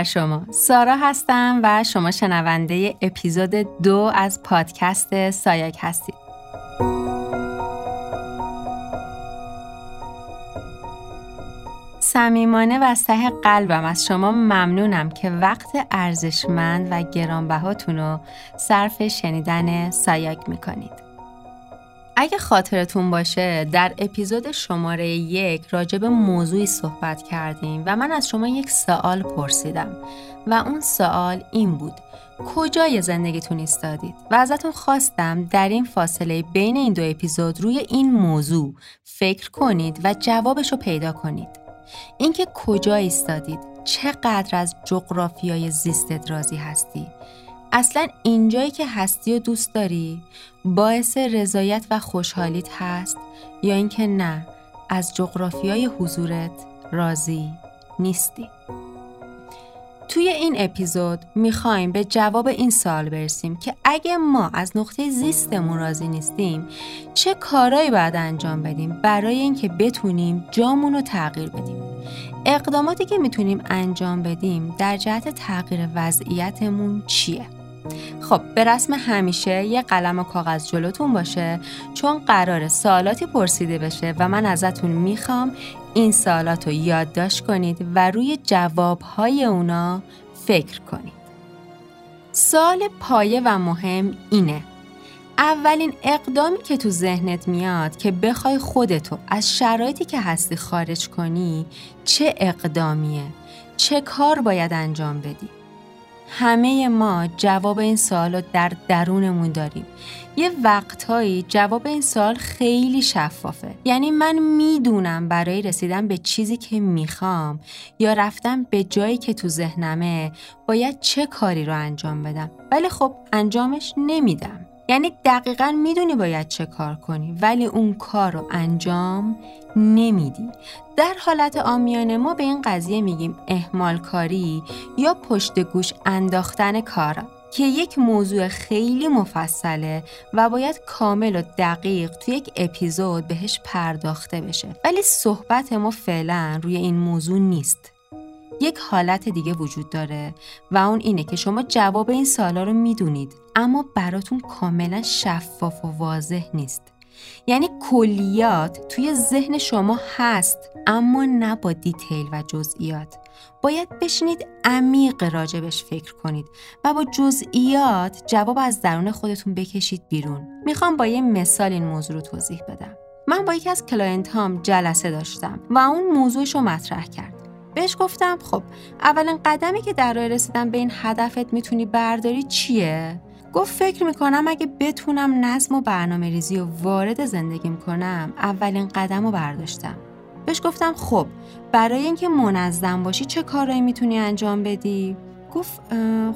بر شما. سارا هستم و شما شنونده اپیزود دو از پادکست سایک هستید. صمیمانه و از ته قلبم از شما ممنونم که وقت ارزشمند و گرانبهاتون رو صرف شنیدن سایک می‌کنید. اگه خاطرتون باشه در اپیزود شماره یک راجع به موضوعی صحبت کردیم و من از شما یک سوال پرسیدم و اون سوال این بود کجای زندگیتون ایستادید؟ و ازتون خواستم در این فاصله بین این دو اپیزود روی این موضوع فکر کنید و جوابش رو پیدا کنید. اینکه کجا ایستادید؟ چقدر از جغرافیای زیستت راضی هستی؟ اصلا اینجایی که هستی و دوست داری باعث رضایت و خوشحالیت هست یا اینکه نه از جغرافیای حضورت راضی نیستی توی این اپیزود می‌خوایم به جواب این سال برسیم که اگه ما از نقطه زیستمون راضی نیستیم چه کارایی باید انجام بدیم برای اینکه بتونیم جامون رو تغییر بدیم اقداماتی که می‌تونیم انجام بدیم در جهت تغییر وضعیتمون چیه؟ خب به رسم همیشه یه قلم و کاغذ جلوتون باشه چون قرار سوالاتی پرسیده بشه و من ازتون می‌خوام این سوالات رو یادداشت کنید و روی جوابهای اونا فکر کنید سال پایه و مهم اینه اولین اقدامی که تو ذهنت میاد که بخوای خودتو از شرایطی که هستی خارج کنی چه اقدامیه؟ چه کار باید انجام بدی؟ همه ما جواب این سوال رو در درونمون داریم. یه وقتهایی جواب این سوال خیلی شفافه. یعنی من می‌دونم برای رسیدن به چیزی که می‌خوام یا رفتن به جایی که تو ذهنمه باید چه کاری رو انجام بدم. ولی خب انجامش نمیدم. یعنی دقیقا می‌دونی باید چه کار کنی ولی اون کار رو انجام نمیدی. در حالت آمیانه ما به این قضیه میگیم احمال کاری یا پشت گوش انداختن کارا که یک موضوع خیلی مفصله و باید کامل و دقیق توی یک اپیزود بهش پرداخته بشه. ولی صحبت ما فعلا روی این موضوع نیست. یک حالت دیگه وجود داره و اون اینه که شما جواب این سالا رو می‌دونید اما براتون کاملا شفاف و واضح نیست. یعنی کلیات توی ذهن شما هست اما نه با دیتیل و جزئیات. باید بشینید عمیق راجبش فکر کنید و با جزئیات جواب از درون خودتون بکشید بیرون. می‌خوام با یه مثال این موضوع رو توضیح بدم. من با یکی از client هام جلسه داشتم و اون موضوعش رو مطرح کرد. بهش گفتم خب اولین قدمی که در راه رسیدن به این هدفت می‌تونی برداری چیه؟ گفت فکر می‌کنم اگه بتونم نظم و برنامه ریزی و وارد زندگیم کنم اولین قدم رو برداشتم بهش گفتم خب برای اینکه منظم باشی چه کارهایی می‌تونی انجام بدی؟ گفت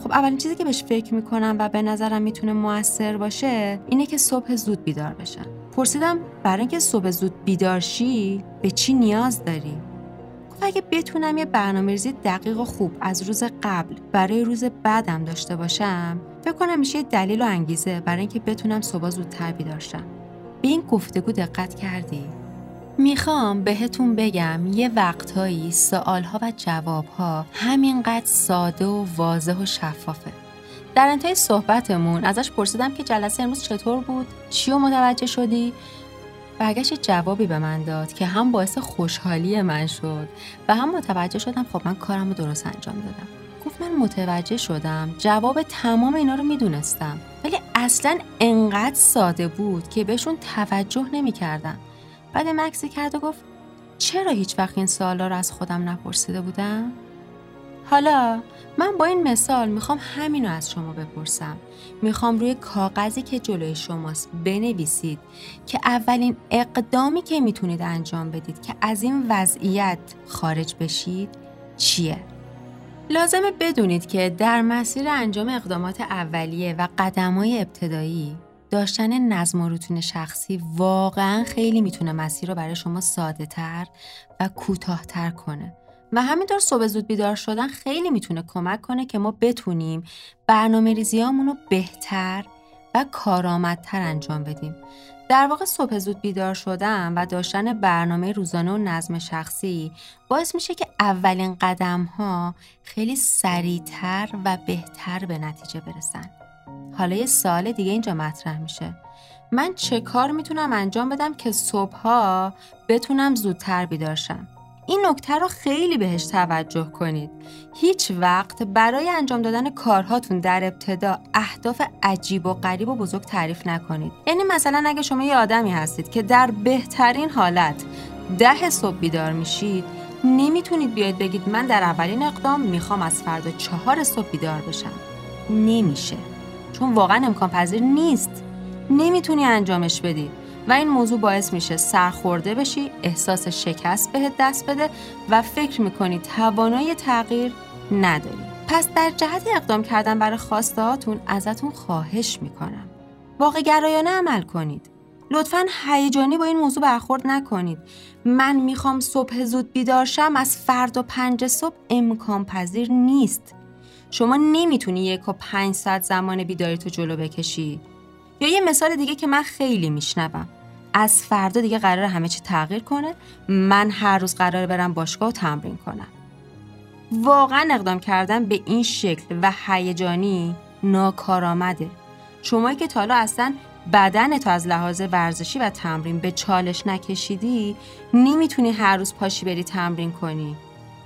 خب اولین چیزی که بهش فکر می‌کنم و به نظرم می‌تونه موثر باشه اینه که صبح زود بیدار بشم پرسیدم برای اینکه صبح زود بیدار شی به چی نیاز داری؟ اگه بتونم یه برنامه ریزی دقیق و خوب از روز قبل برای روز بعدم داشته باشم فکر کنم میشه دلیل و انگیزه برای اینکه بتونم صبح زودتر بیدار شم به این گفتگو دقت کردی می‌خوام بهتون بگم یه وقتهایی سوالها و جوابها همینقدر ساده و واضح و شفافه در انتهای صحبتمون ازش پرسیدم که جلسه امروز چطور بود؟ چی رو متوجه شدی؟ برگشت جوابی به من داد که هم باعث خوشحالی من شد و هم متوجه شدم خب من کارم رو درست انجام دادم گفت من متوجه شدم جواب تمام اینا رو می‌دونستم ولی اصلا انقدر ساده بود که بهشون توجه نمی‌کردم بعد مکسی کرد و گفت چرا هیچ وقت این سوالا رو از خودم نپرسیده بودم؟ حالا من با این مثال می‌خوام همینو از شما بپرسم می‌خوام روی کاغذی که جلوی شماست بنویسید که اولین اقدامی که می‌تونید انجام بدید که از این وضعیت خارج بشید چیه؟ لازمه بدونید که در مسیر انجام اقدامات اولیه و قدمای ابتدایی داشتن نظم و روتین شخصی واقعا خیلی می‌تونه مسیر رو برای شما ساده تر و کوتاهتر کنه و همینطور صبح زود بیدار شدن خیلی می‌تونه کمک کنه که ما بتونیم برنامه رو بهتر و کارآمدتر انجام بدیم. در واقع صبح زود بیدار شدن و داشتن برنامه روزانه و نظم شخصی باعث میشه که اولین قدم ها خیلی سریعتر و بهتر به نتیجه برسن. حالا یه سال دیگه اینجا مطرح میشه. من چه کار می‌تونم انجام بدم که صبحها بتونم زودتر بیدار شم؟ این نکته رو خیلی بهش توجه کنید. هیچ وقت برای انجام دادن کارهاتون در ابتدا اهداف عجیب و غریب و بزرگ تعریف نکنید. یعنی مثلا اگه شما یه آدمی هستید که در بهترین حالت ده صبح بیدار میشید نمی‌تونید بیاید بگید من در اولین اقدام می‌خوام از فردا چهار صبح بیدار بشم. نمیشه. چون واقعا امکان پذیر نیست. نمی‌تونی انجامش بدی. و این موضوع باعث میشه سرخورده بشی احساس شکست بهت دست بده و فکر می‌کنی توانای تغییر نداری. پس در جهت اقدام کردن برای خواسته هاتون ازتون خواهش می‌کنم. واقع گرایانه عمل کنید. لطفا هیجانی با این موضوع برخورد نکنید. من می‌خوام صبح زود بیدار شم از فردا پنج صبح امکان پذیر نیست. شما نمی‌تونی یک و پنج ساعت زمان بیداری تو جلو بکشی. یا یه مثال دیگه که من خیلی میشنوم. از فردا دیگه قرار همه چی تغییر کنه. من هر روز قرار برم باشگاه و تمرین کنم. واقعا اقدام کردن به این شکل و هیجانی ناکارآمده. شمایی که تالا اصلا بدن تو از لحاظ ورزشی و تمرین به چالش نکشیدی نمی‌تونی هر روز پاشی بری تمرین کنی.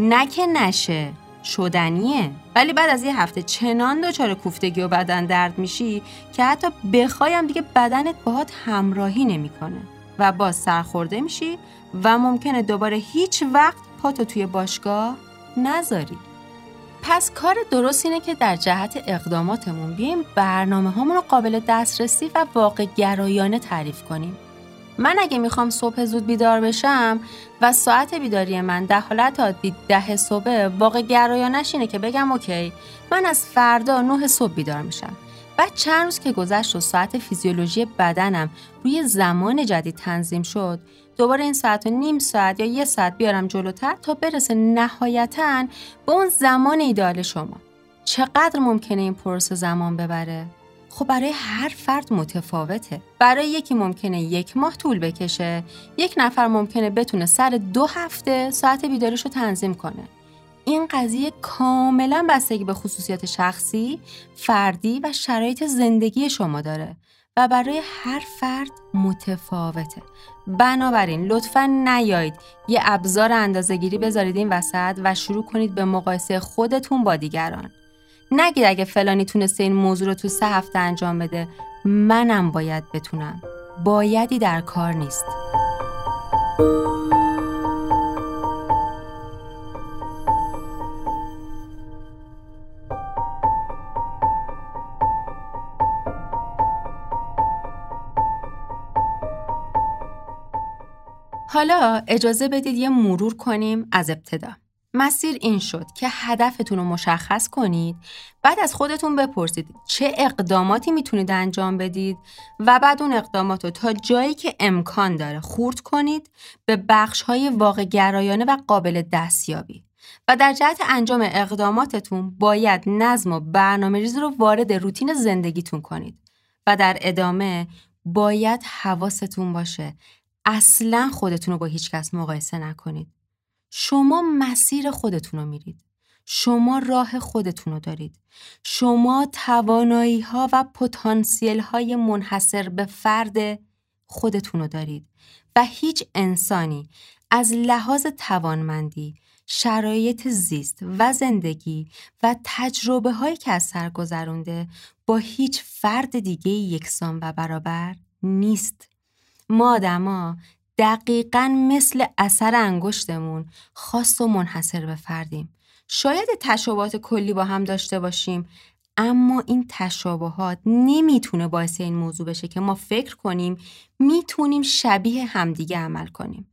نه که نشه. شدنیه. ولی بعد از یه هفته چنان دچار کوفتگی و بدن درد میشی که حتی بخوایم دیگه بدنت باهات همراهی نمی‌کنه و باز سرخورده میشی و ممکنه دوباره هیچ وقت پاتو توی باشگاه نذاری. پس کار درست اینه که در جهت اقداماتمون بیایم برنامه رو قابل دسترسی و واقع گرایانه تعریف کنیم. من اگه می‌خوام صبح زود بیدار بشم و ساعت بیداری من در حالت عادی ده صبح واقع گرایانش اینه که بگم اوکی من از فردا نه صبح بیدار میشم بعد چند روز که گذشت و ساعت فیزیولوژی بدنم روی زمان جدید تنظیم شد دوباره این ساعت و نیم ساعت یا یه ساعت بیارم جلوتر تا برسه نهایتا به اون زمان ایدال شما چقدر ممکنه این پروسه زمان ببره؟ خب برای هر فرد متفاوته برای یکی ممکنه یک ماه طول بکشه یک نفر ممکنه بتونه سر دو هفته ساعت بیداریش رو تنظیم کنه این قضیه کاملا بستگی به خصوصیات شخصی، فردی و شرایط زندگی شما داره و برای هر فرد متفاوته. بنابراین لطفا نیایید یه ابزار اندازهگیری بذارید این وسط و شروع کنید به مقایسه خودتون با دیگران. نگید اگه فلانی تونسته این موضوع رو تو سه هفته انجام بده. منم باید بتونم. بایدی در کار نیست. حالا اجازه بدید یه مرور کنیم از ابتدا. مسیر این شد که هدفتون رو مشخص کنید بعد از خودتون بپرسید چه اقداماتی می‌تونید انجام بدید و بعد اون اقدامات رو تا جایی که امکان داره خورد کنید به بخش های واقع گرایانه و قابل دستیابی. و در جهت انجام اقداماتتون باید نظم و برنامه ریزی رو وارد روتین زندگیتون کنید و در ادامه باید حواستون باشه اصلا خودتون رو با هیچ کس مقایسه نکنید. شما مسیر خودتون رو میرید. شما راه خودتون رو دارید. شما توانایی ها و پتانسیل های منحصر به فرد خودتون رو دارید و هیچ انسانی از لحاظ توانمندی، شرایط زیست و زندگی و تجربه هایی که از سر گذرونده با هیچ فرد دیگه یکسان و برابر نیست. ما آدما دقیقا مثل اثر انگشتمون خاص و منحصر به فردیم. شاید تشابهات کلی با هم داشته باشیم اما این تشابهات نمی‌تونه باعث این موضوع بشه که ما فکر کنیم می‌تونیم شبیه همدیگه عمل کنیم.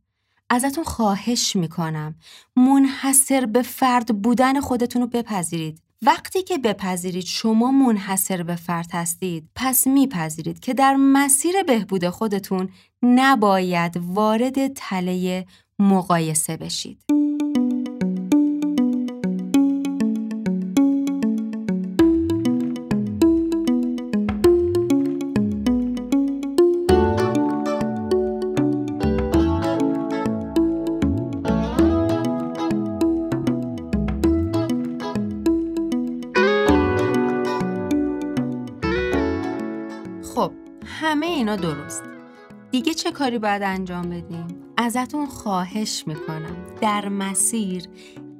ازتون خواهش می‌کنم منحصر به فرد بودن خودتون رو بپذیرید. وقتی که بپذیرید شما منحصر به فرد هستید پس میپذیرید که در مسیر بهبود خودتون نباید وارد تله مقایسه بشید. درست. دیگه چه کاری باید انجام بدیم؟ ازتون خواهش می‌کنم. در مسیر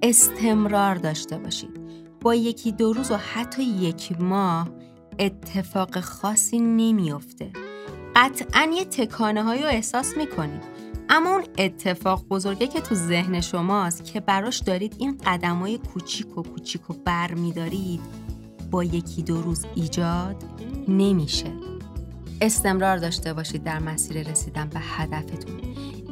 استمرار داشته باشید. با یکی دو روز و حتی یک ماه اتفاق خاصی نمیافته. قطعا یه تکانه های رو احساس می‌کنید. اما اون اتفاق بزرگه که تو ذهن شماست که براش دارید این قدم های کوچیک و کوچیک و بر میدارید با یکی دو روز ایجاد نمیشه. استمرار داشته باشید در مسیر رسیدن به هدفتون.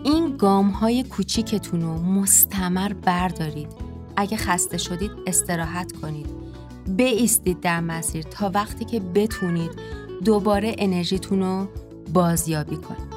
این گام های کوچیکتون رو مستمر بردارید. اگه خسته شدید استراحت کنید. بیستید در مسیر تا وقتی که بتونید دوباره انرژیتون رو بازیابی کنید.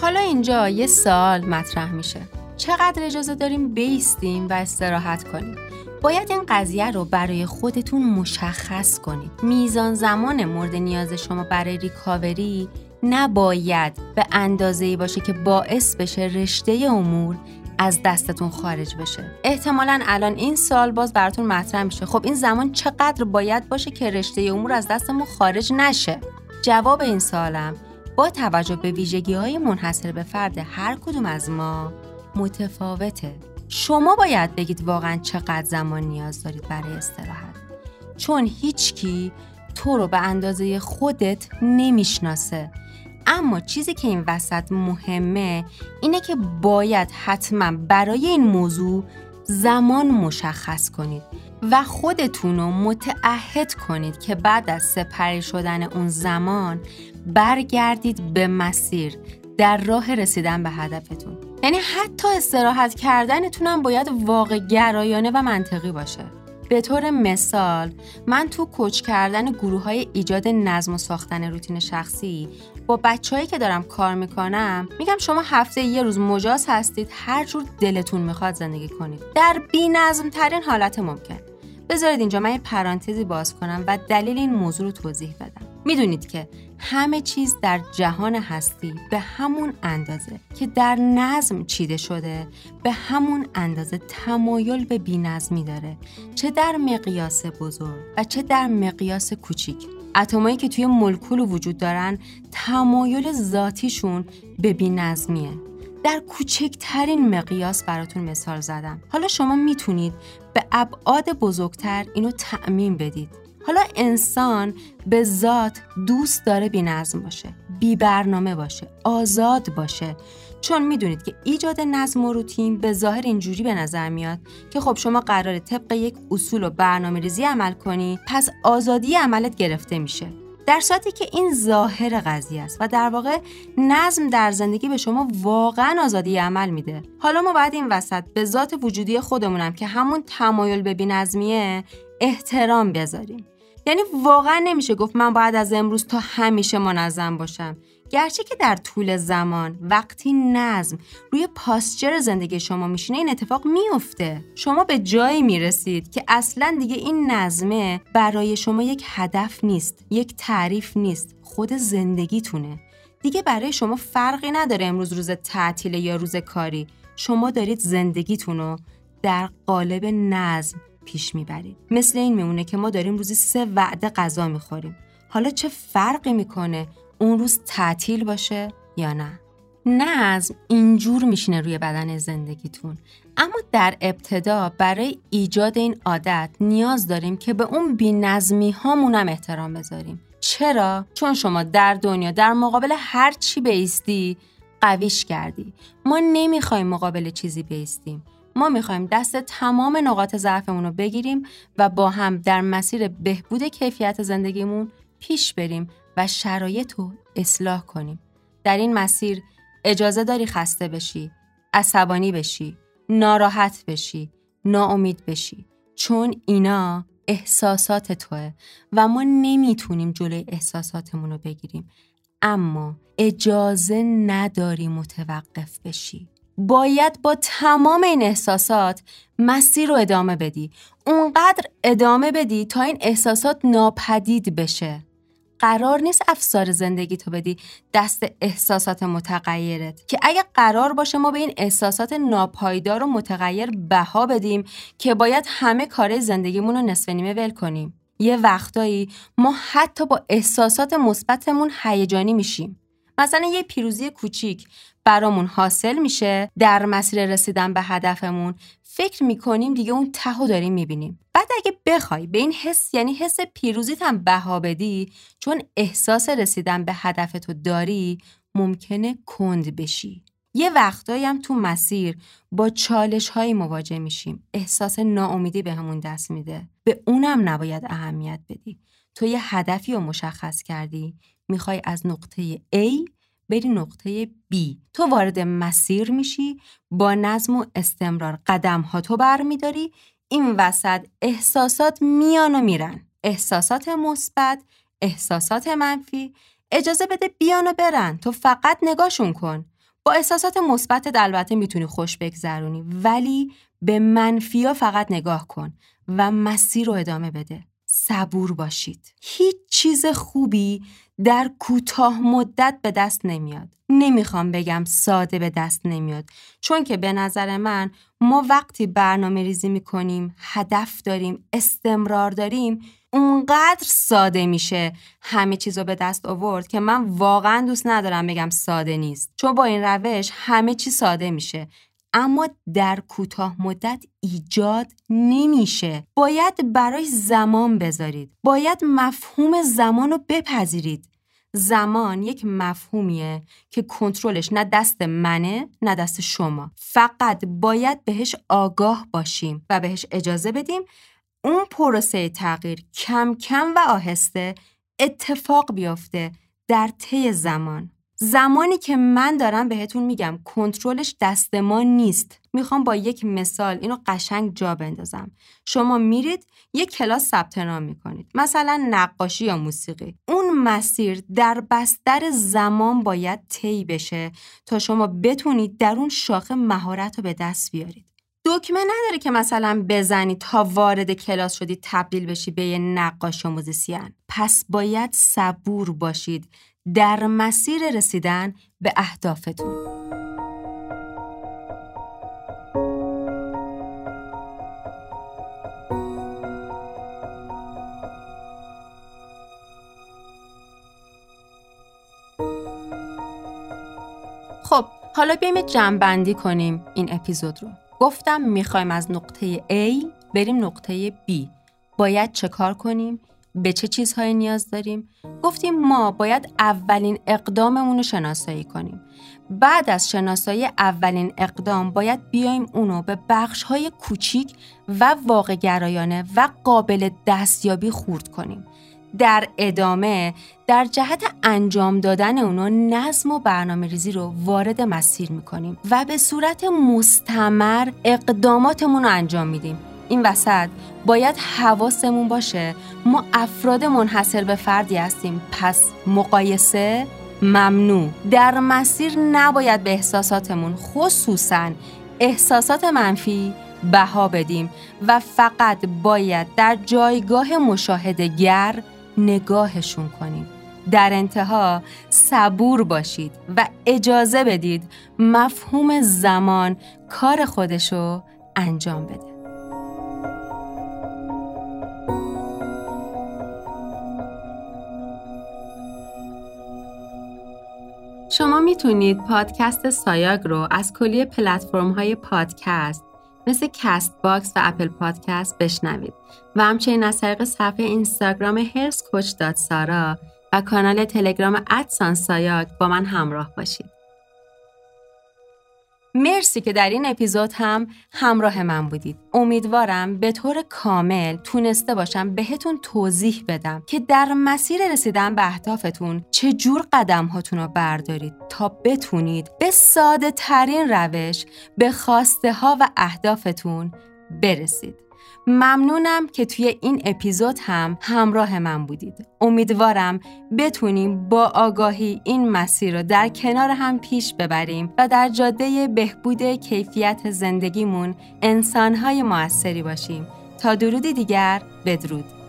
حالا اینجا یه سال مطرح میشه. چقدر اجازه داریم بیستیم و استراحت کنیم؟ باید این قضیه رو برای خودتون مشخص کنید. میزان زمان مورد نیاز شما برای ریکاوری نباید به اندازه باشه که باعث بشه رشته امور از دستتون خارج بشه. احتمالا الان این سال باز براتون مطرح میشه. خب این زمان چقدر باید باشه که رشته امور از دستمون خارج نشه؟ جواب این سالم با توجه به ویژگی های منحصر به فرد هر کدوم از ما متفاوته. شما باید بگید واقعا چقدر زمان نیاز دارید برای استراحت. چون هیچکی تو رو به اندازه خودت نمی‌شناسه. اما چیزی که این وسط مهمه اینه که باید حتما برای این موضوع زمان مشخص کنید و خودتون رو متعهد کنید که بعد از سپری شدن اون زمان برگردید به مسیر در راه رسیدن به هدفتون. یعنی حتی استراحت کردنتون هم باید واقع گرایانه و منطقی باشه. به طور مثال من تو کوچ کردن گروه های ایجاد نظم و ساختن روتین شخصی با بچههایی که دارم کار می‌کنم میگم شما هفته یه روز مجاز هستید هر جور دلتون می‌خواد زندگی کنید. در بی نظم ترین حالت ممکن. بذارید اینجا من یه پرانتزی باز کنم و دلیل این موضوع رو توضیح بدم. می‌دونید که همه چیز در جهان هستی به همون اندازه که در نظم چیده شده به همون اندازه تمایل به بینظمی داره. چه در مقیاس بزرگ و چه در مقیاس کوچیک. اتمایی که توی مولکول وجود دارن تمایل ذاتیشون به بینظمیه. در کوچکترین مقیاس براتون مثال زدم. حالا شما می‌تونید به ابعاد بزرگتر اینو تعمین بدید. حالا انسان به ذات دوست داره بی نظم باشه بی برنامه باشه آزاد باشه. چون می‌دونید که ایجاد نظم و روتین به ظاهر اینجوری به نظر میاد که خب شما قراره طبق یک اصول و برنامه ریزی عمل کنی پس آزادی عملت گرفته میشه. در صورتی که این ظاهر قضیه است و در واقع نظم در زندگی به شما واقعا آزادی عمل میده. حالا ما باید این وسط به ذات وجودی خودمونم که همون تمایل به بینظمیه احترام بذاریم. یعنی واقعا نمیشه گفت من باید از امروز تا همیشه منظم باشم. گرچه که در طول زمان وقتی نظم روی پاسچر زندگی شما میشینه این اتفاق میفته. شما به جایی می‌رسید که اصلا دیگه این نظمه برای شما یک هدف نیست یک تعریف نیست. خود زندگیتونه. دیگه برای شما فرقی نداره امروز روز تعطیل یا روز کاری. شما دارید زندگیتون رو در قالب نظم پیش می‌برید مثل این میمونه که ما داریم روزی سه وعده غذا می‌خوریم. حالا چه فرقی می‌کنه اون روز تعطیل باشه یا نه؟ نظم اینجور میشینه روی بدن زندگیتون. اما در ابتدا برای ایجاد این عادت نیاز داریم که به اون بینظمی هامونم احترام بذاریم. چرا؟ چون شما در دنیا در مقابل هر چی بیستی قویش کردی. ما نمی‌خوایم مقابل چیزی بیستیم ما می‌خوایم دست تمام نقاط ضعفمون رو بگیریم و با هم در مسیر بهبود کیفیت زندگیمون پیش بریم و شرایط رو اصلاح کنیم. در این مسیر اجازه داری خسته بشی، عصبانی بشی، ناراحت بشی، ناامید بشی. چون اینا احساسات توه و ما نمی‌تونیم جلوی احساساتمون رو بگیریم. اما اجازه نداری متوقف بشی. باید با تمام این احساسات مسیر رو ادامه بدی. اونقدر ادامه بدی تا این احساسات ناپدید بشه. قرار نیست افسار زندگی تو بدی دست احساسات متغیرت. که اگه قرار باشه ما به این احساسات ناپایدار و متغیر بها بدیم که باید همه کار زندگیمون رو نصف نیمه ول کنیم. یه وقتایی ما حتی با احساسات مثبتمون هیجانی میشیم. مثلا یه پیروزی کوچیک برامون حاصل میشه در مسیر رسیدن به هدفمون فکر می‌کنیم دیگه اون ته داریم می‌بینیم. بعد اگه بخوای به این حس یعنی حس پیروزیت هم بها بدی چون احساس رسیدن به هدفتو داری ممکنه کند بشی. یه وقتایی هم تو مسیر با چالش هایی مواجه میشیم. احساس ناامیدی به همون دست میده. به اونم نباید اهمیت بدی. تو یه هدفی رو مشخص کردی. می‌خوای از نقطه A بری نقطه B. تو وارد مسیر میشی با نظم و استمرار. قدم ها تو برمیداری. این وسط احساسات میان و میرن. احساسات مثبت احساسات منفی. اجازه بده بیان و برن. تو فقط نگاشون کن. با احساسات مثبت البته می‌تونی خوش بگذرونی ولی به منفیا فقط نگاه کن و مسیر رو ادامه بده. صبور باشید. هیچ چیز خوبی در کوتاه مدت به دست نمیاد. نمی‌خوام بگم ساده به دست نمیاد چون که به نظر من ما وقتی برنامه ریزی می‌کنیم هدف داریم استمرار داریم اونقدر ساده میشه همه چیز رو به دست آورد که من واقعا دوست ندارم بگم ساده نیست. چون با این روش همه چی ساده میشه. اما در کوتاه مدت ایجاد نمیشه. باید برای زمان بذارید. باید مفهوم زمان رو بپذیرید. زمان یک مفهومیه که کنترلش نه دست منه نه دست شما. فقط باید بهش آگاه باشیم و بهش اجازه بدیم اون پروسه تغییر کم کم و آهسته اتفاق بیفته در طی زمان. زمانی که من دارم بهتون میگم کنترلش دست ما نیست. می‌خوام با یک مثال اینو قشنگ جا بندازم. شما میرید یک کلاس ثبت نام می‌کنید. مثلا نقاشی یا موسیقی. اون مسیر در بستر زمان باید طی بشه تا شما بتونید در اون شاخه مهارت رو به دست بیارید. دکمه نداره که مثلا بزنی تا وارد کلاس شدی تبدیل بشی به یه نقاش و موزیسین پس باید صبور باشید. در مسیر رسیدن به اهدافتون. خب حالا بیایم جمعبندی کنیم این اپیزود رو. گفتم می‌خوایم از نقطه A بریم نقطه B. باید چه کار کنیم؟ به چه چیزهایی نیاز داریم؟ گفتیم ما باید اولین اقداممون رو شناسایی کنیم. بعد از شناسایی اولین اقدام باید بیایم اونو به بخش های کوچیک و واقع گرایانه و قابل دستیابی خورد کنیم. در ادامه در جهت انجام دادن اونو نظم و برنامه ریزی رو وارد مسیر می‌کنیم و به صورت مستمر اقداماتمون رو انجام میدیم. این وسط باید حواسمون باشه ما افراد منحصر به فردی هستیم. پس مقایسه ممنوع. در مسیر نباید به احساساتمون خصوصا احساسات منفی بها بدیم و فقط باید در جایگاه مشاهدگر نگاهشون کنیم. در انتها صبور باشید و اجازه بدید مفهوم زمان کار خودشو انجام بده. شما می‌تونید پادکست سایاگ رو از کلیه پلتفرم های پادکست مثل Castbox و Apple Podcast بشنوید و همچنین از طریق صفحه اینستاگرام آدرس coach سارا و کانال تلگرام ادسان سایاگ با من همراه باشید. مرسی که در این اپیزود هم همراه من بودید. امیدوارم به طور کامل تونسته باشم بهتون توضیح بدم که در مسیر رسیدن به اهدافتون چجور قدم هاتون رو بردارید تا بتونید به ساده ترین روش به خواسته ها و اهدافتون برسید. ممنونم که توی این اپیزود هم همراه من بودید. امیدوارم بتونیم با آگاهی این مسیر رو در کنار هم پیش ببریم و در جاده بهبود کیفیت زندگیمون انسانهای موثری باشیم. تا درودی دیگر بدرود.